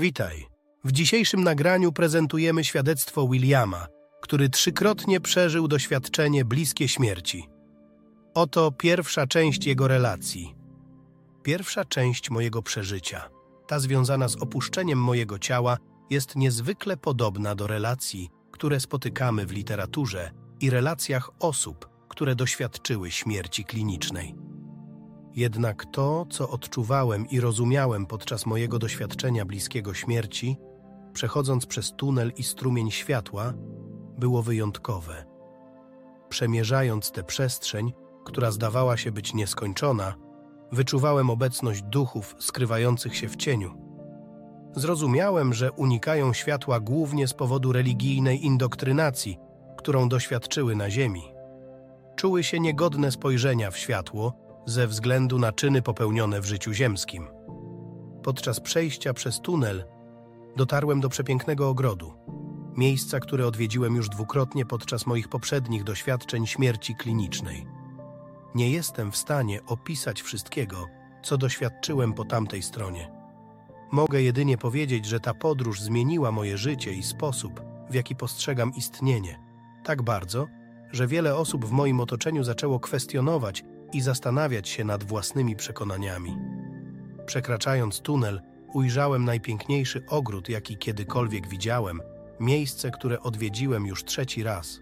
Witaj. W dzisiejszym nagraniu prezentujemy świadectwo Williama, który trzykrotnie przeżył doświadczenie bliskie śmierci. Oto pierwsza część jego relacji. Pierwsza część mojego przeżycia, ta związana z opuszczeniem mojego ciała, jest niezwykle podobna do relacji, które spotykamy w literaturze i relacjach osób, które doświadczyły śmierci klinicznej. Jednak to, co odczuwałem i rozumiałem podczas mojego doświadczenia bliskiego śmierci, przechodząc przez tunel i strumień światła, było wyjątkowe. Przemierzając tę przestrzeń, która zdawała się być nieskończona, wyczuwałem obecność duchów skrywających się w cieniu. Zrozumiałem, że unikają światła głównie z powodu religijnej indoktrynacji, którą doświadczyły na ziemi. Czuły się niegodne spojrzenia w światło ze względu na czyny popełnione w życiu ziemskim. Podczas przejścia przez tunel dotarłem do przepięknego ogrodu, miejsca, które odwiedziłem już dwukrotnie podczas moich poprzednich doświadczeń śmierci klinicznej. Nie jestem w stanie opisać wszystkiego, co doświadczyłem po tamtej stronie. Mogę jedynie powiedzieć, że ta podróż zmieniła moje życie i sposób, w jaki postrzegam istnienie. Tak bardzo, że wiele osób w moim otoczeniu zaczęło kwestionować i zastanawiać się nad własnymi przekonaniami. Przekraczając tunel, ujrzałem najpiękniejszy ogród, jaki kiedykolwiek widziałem, miejsce, które odwiedziłem już trzeci raz.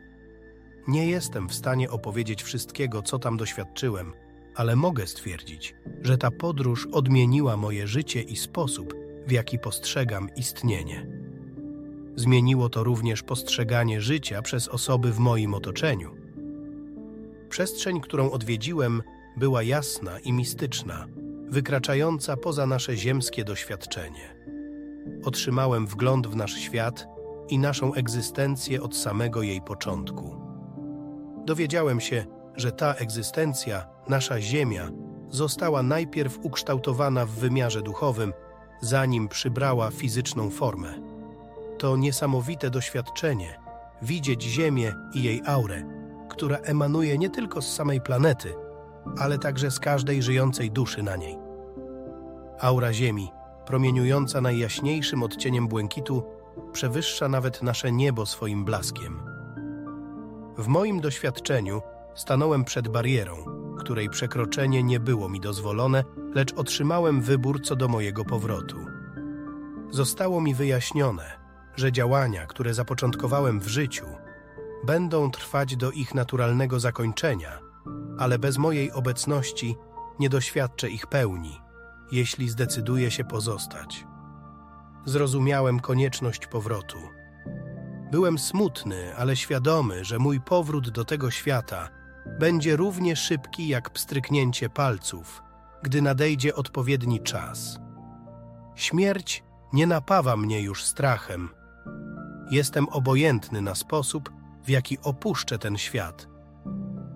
Nie jestem w stanie opowiedzieć wszystkiego, co tam doświadczyłem, ale mogę stwierdzić, że ta podróż odmieniła moje życie i sposób, w jaki postrzegam istnienie. Zmieniło to również postrzeganie życia przez osoby w moim otoczeniu. Przestrzeń, którą odwiedziłem, była jasna i mistyczna, wykraczająca poza nasze ziemskie doświadczenie. Otrzymałem wgląd w nasz świat i naszą egzystencję od samego jej początku. Dowiedziałem się, że ta egzystencja, nasza Ziemia, została najpierw ukształtowana w wymiarze duchowym, zanim przybrała fizyczną formę. To niesamowite doświadczenie widzieć Ziemię i jej aurę, która emanuje nie tylko z samej planety, ale także z każdej żyjącej duszy na niej. Aura Ziemi, promieniująca najjaśniejszym odcieniem błękitu, przewyższa nawet nasze niebo swoim blaskiem. W moim doświadczeniu stanąłem przed barierą, której przekroczenie nie było mi dozwolone, lecz otrzymałem wybór co do mojego powrotu. Zostało mi wyjaśnione, że działania, które zapoczątkowałem w życiu, będą trwać do ich naturalnego zakończenia, ale bez mojej obecności nie doświadczę ich pełni, jeśli zdecyduję się pozostać. Zrozumiałem konieczność powrotu. Byłem smutny, ale świadomy, że mój powrót do tego świata będzie równie szybki jak pstryknięcie palców, gdy nadejdzie odpowiedni czas. Śmierć nie napawa mnie już strachem. Jestem obojętny na sposób, w jaki opuszczę ten świat.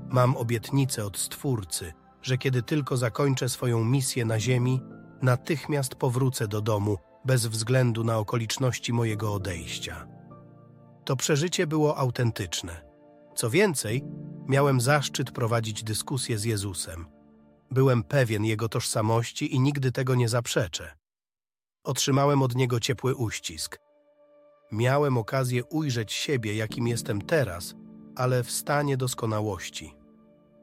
Mam obietnicę od Stwórcy, że kiedy tylko zakończę swoją misję na Ziemi, natychmiast powrócę do domu bez względu na okoliczności mojego odejścia. To przeżycie było autentyczne. Co więcej, miałem zaszczyt prowadzić dyskusję z Jezusem. Byłem pewien Jego tożsamości i nigdy tego nie zaprzeczę. Otrzymałem od Niego ciepły uścisk. Miałem okazję ujrzeć siebie, jakim jestem teraz, ale w stanie doskonałości.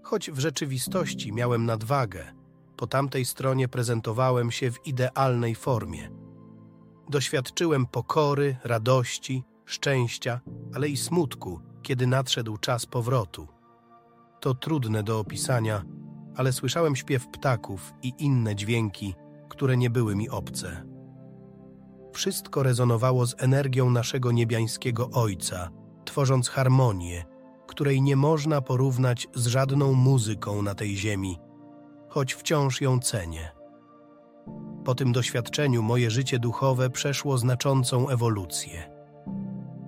Choć w rzeczywistości miałem nadwagę, po tamtej stronie prezentowałem się w idealnej formie. Doświadczyłem pokory, radości, szczęścia, ale i smutku, kiedy nadszedł czas powrotu. To trudne do opisania, ale słyszałem śpiew ptaków i inne dźwięki, które nie były mi obce. Wszystko rezonowało z energią naszego niebiańskiego Ojca, tworząc harmonię, której nie można porównać z żadną muzyką na tej ziemi, choć wciąż ją cenię. Po tym doświadczeniu moje życie duchowe przeszło znaczącą ewolucję.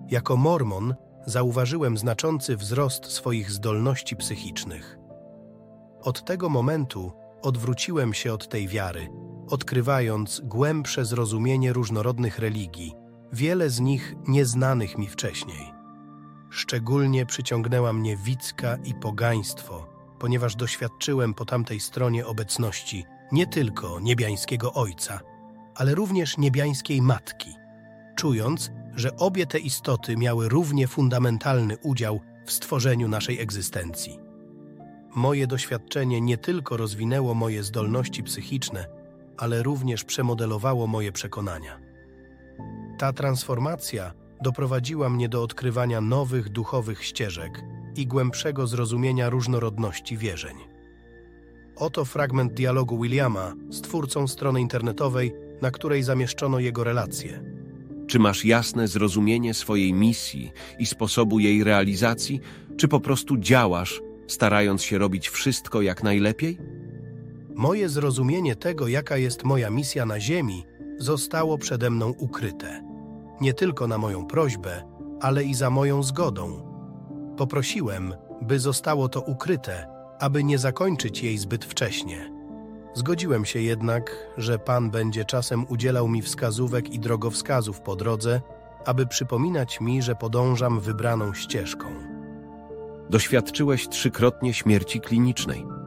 Jako mormon zauważyłem znaczący wzrost swoich zdolności psychicznych. Od tego momentu odwróciłem się od tej wiary, odkrywając głębsze zrozumienie różnorodnych religii, wiele z nich nieznanych mi wcześniej. Szczególnie przyciągnęła mnie wicka i pogaństwo, ponieważ doświadczyłem po tamtej stronie obecności nie tylko niebiańskiego Ojca, ale również niebiańskiej Matki, czując, że obie te istoty miały równie fundamentalny udział w stworzeniu naszej egzystencji. Moje doświadczenie nie tylko rozwinęło moje zdolności psychiczne, ale również przemodelowało moje przekonania. Ta transformacja doprowadziła mnie do odkrywania nowych duchowych ścieżek i głębszego zrozumienia różnorodności wierzeń. Oto fragment dialogu Williama z twórcą strony internetowej, na której zamieszczono jego relacje. Czy masz jasne zrozumienie swojej misji i sposobu jej realizacji, czy po prostu działasz, starając się robić wszystko jak najlepiej? Moje zrozumienie tego, jaka jest moja misja na Ziemi, zostało przede mną ukryte. Nie tylko na moją prośbę, ale i za moją zgodą. Poprosiłem, by zostało to ukryte, aby nie zakończyć jej zbyt wcześnie. Zgodziłem się jednak, że Pan będzie czasem udzielał mi wskazówek i drogowskazów po drodze, aby przypominać mi, że podążam wybraną ścieżką. Doświadczyłeś trzykrotnie śmierci klinicznej.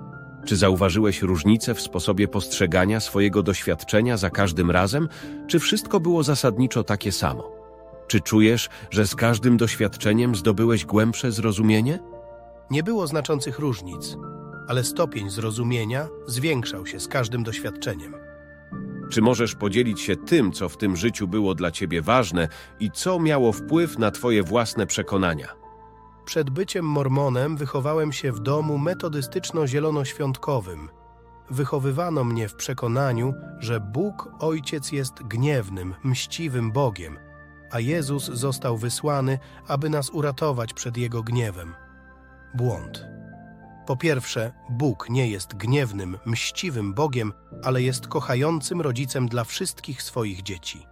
Czy zauważyłeś różnicę w sposobie postrzegania swojego doświadczenia za każdym razem, czy wszystko było zasadniczo takie samo? Czy czujesz, że z każdym doświadczeniem zdobyłeś głębsze zrozumienie? Nie było znaczących różnic, ale stopień zrozumienia zwiększał się z każdym doświadczeniem. Czy możesz podzielić się tym, co w tym życiu było dla ciebie ważne i co miało wpływ na twoje własne przekonania? Przed byciem mormonem wychowałem się w domu metodystyczno-zielonoświątkowym. Wychowywano mnie w przekonaniu, że Bóg Ojciec jest gniewnym, mściwym Bogiem, a Jezus został wysłany, aby nas uratować przed Jego gniewem. Błąd. Po pierwsze, Bóg nie jest gniewnym, mściwym Bogiem, ale jest kochającym rodzicem dla wszystkich swoich dzieci.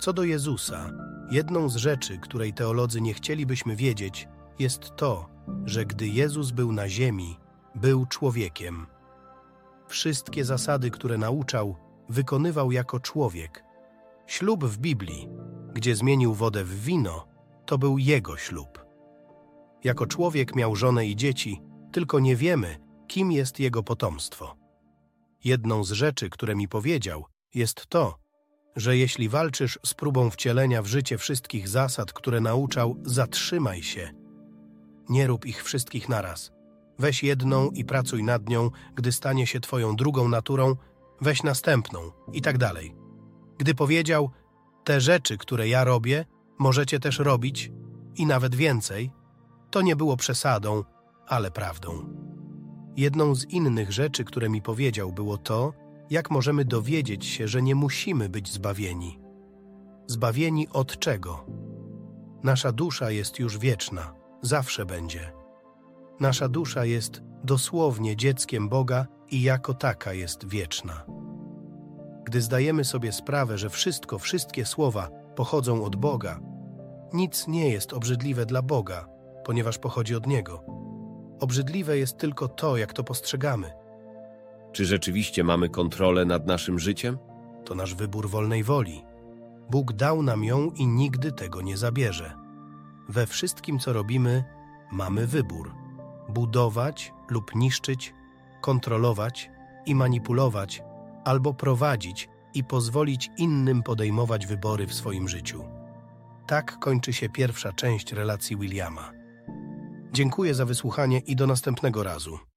Co do Jezusa, jedną z rzeczy, której teolodzy nie chcielibyśmy wiedzieć, jest to, że gdy Jezus był na ziemi, był człowiekiem. Wszystkie zasady, które nauczał, wykonywał jako człowiek. Ślub w Biblii, gdzie zmienił wodę w wino, to był jego ślub. Jako człowiek miał żonę i dzieci, tylko nie wiemy, kim jest jego potomstwo. Jedną z rzeczy, które mi powiedział, jest to, że jeśli walczysz z próbą wcielenia w życie wszystkich zasad, które nauczał, zatrzymaj się. Nie rób ich wszystkich naraz. Weź jedną i pracuj nad nią, gdy stanie się twoją drugą naturą, weź następną i tak dalej. Gdy powiedział, te rzeczy, które ja robię, możecie też robić i nawet więcej, to nie było przesadą, ale prawdą. Jedną z innych rzeczy, które mi powiedział, było to, jak możemy dowiedzieć się, że nie musimy być zbawieni. Zbawieni od czego? Nasza dusza jest już wieczna, zawsze będzie. Nasza dusza jest dosłownie dzieckiem Boga i jako taka jest wieczna. Gdy zdajemy sobie sprawę, że wszystko, wszystkie słowa pochodzą od Boga, nic nie jest obrzydliwe dla Boga, ponieważ pochodzi od Niego. Obrzydliwe jest tylko to, jak to postrzegamy. Czy rzeczywiście mamy kontrolę nad naszym życiem? To nasz wybór wolnej woli. Bóg dał nam ją i nigdy tego nie zabierze. We wszystkim, co robimy, mamy wybór: budować lub niszczyć, kontrolować i manipulować, albo prowadzić i pozwolić innym podejmować wybory w swoim życiu. Tak kończy się pierwsza część relacji Williama. Dziękuję za wysłuchanie i do następnego razu.